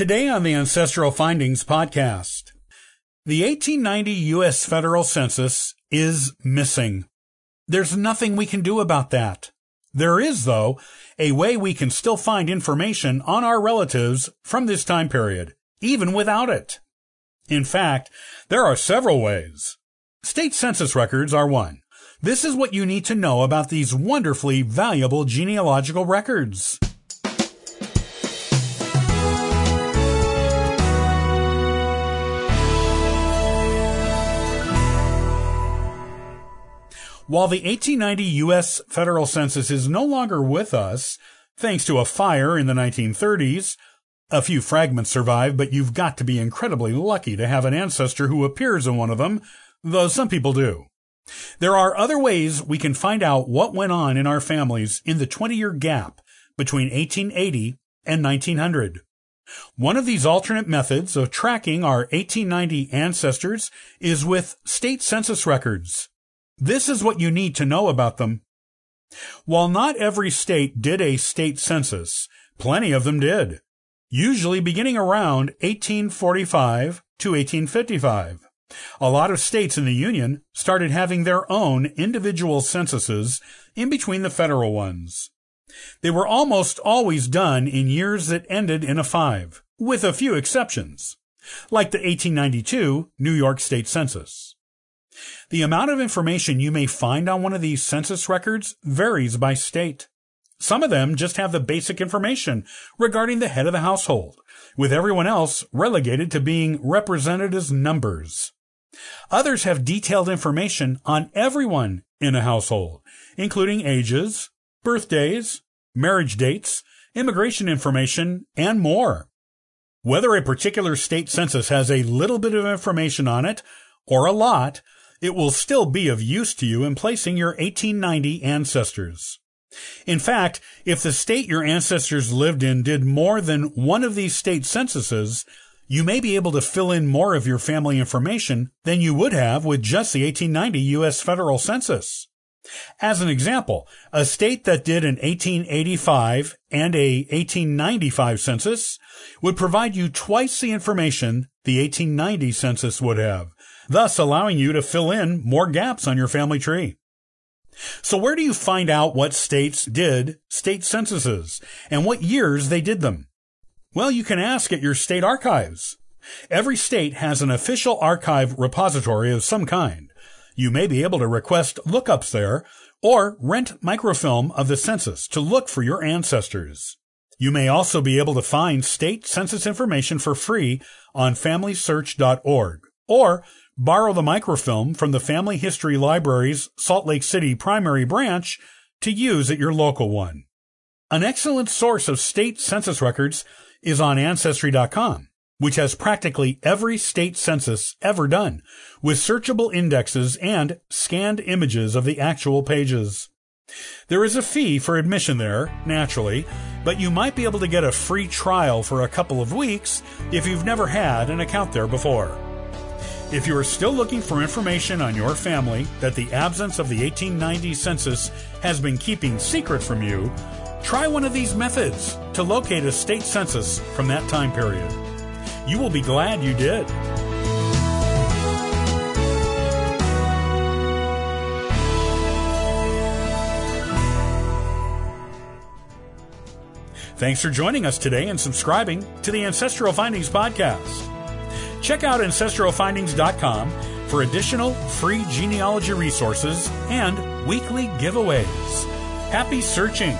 Today on the Ancestral Findings podcast, the 1890 U.S. federal census is missing. There's nothing we can do about that. There is, though, a way we can still find information on our relatives from this time period, even without it. In fact, there are several ways. State census records are one. This is what you need to know about these wonderfully valuable genealogical records. While the 1890 U.S. federal census is no longer with us, thanks to a fire in the 1930s, a few fragments survive, but you've got to be incredibly lucky to have an ancestor who appears in one of them, though some people do. There are other ways we can find out what went on in our families in the 20 year gap between 1880 and 1900. One of these alternate methods of tracking our 1890 ancestors is with state census records. This is what you need to know about them. While not every state did a state census, plenty of them did, usually beginning around 1845 to 1855. A lot of states in the Union started having their own individual censuses in between the federal ones. They were almost always done in years that ended in a five, with a few exceptions, like the 1892 New York State Census. The amount of information you may find on one of these census records varies by state. Some of them just have the basic information regarding the head of the household, with everyone else relegated to being represented as numbers. Others have detailed information on everyone in a household, including ages, birthdays, marriage dates, immigration information, and more. Whether a particular state census has a little bit of information on it or a lot it will still be of use to you in placing your 1890 ancestors. In fact, if the state your ancestors lived in did more than one of these state censuses, you may be able to fill in more of your family information than you would have with just the 1890 U.S. federal census. As an example, a state that did an 1885 and a 1895 census would provide you twice the information the 1890 census would have, thus allowing you to fill in more gaps on your family tree. So where do you find out what states did state censuses and what years they did them? Well, you can ask at your state archives. Every state has an official archive repository of some kind. You may be able to request lookups there or rent microfilm of the census to look for your ancestors. You may also be able to find state census information for free on FamilySearch.org or borrow the microfilm from the Family History Library's Salt Lake City primary branch to use at your local one. An excellent source of state census records is on Ancestry.com, which has practically every state census ever done, with searchable indexes and scanned images of the actual pages. There is a fee for admission there, naturally, but you might be able to get a free trial for a couple of weeks if you've never had an account there before. If you are still looking for information on your family that the absence of the 1890 census has been keeping secret from you, try one of these methods to locate a state census from that time period. You will be glad you did. Thanks for joining us today and subscribing to the Ancestral Findings Podcast. Check out ancestralfindings.com for additional free genealogy resources and weekly giveaways. Happy searching!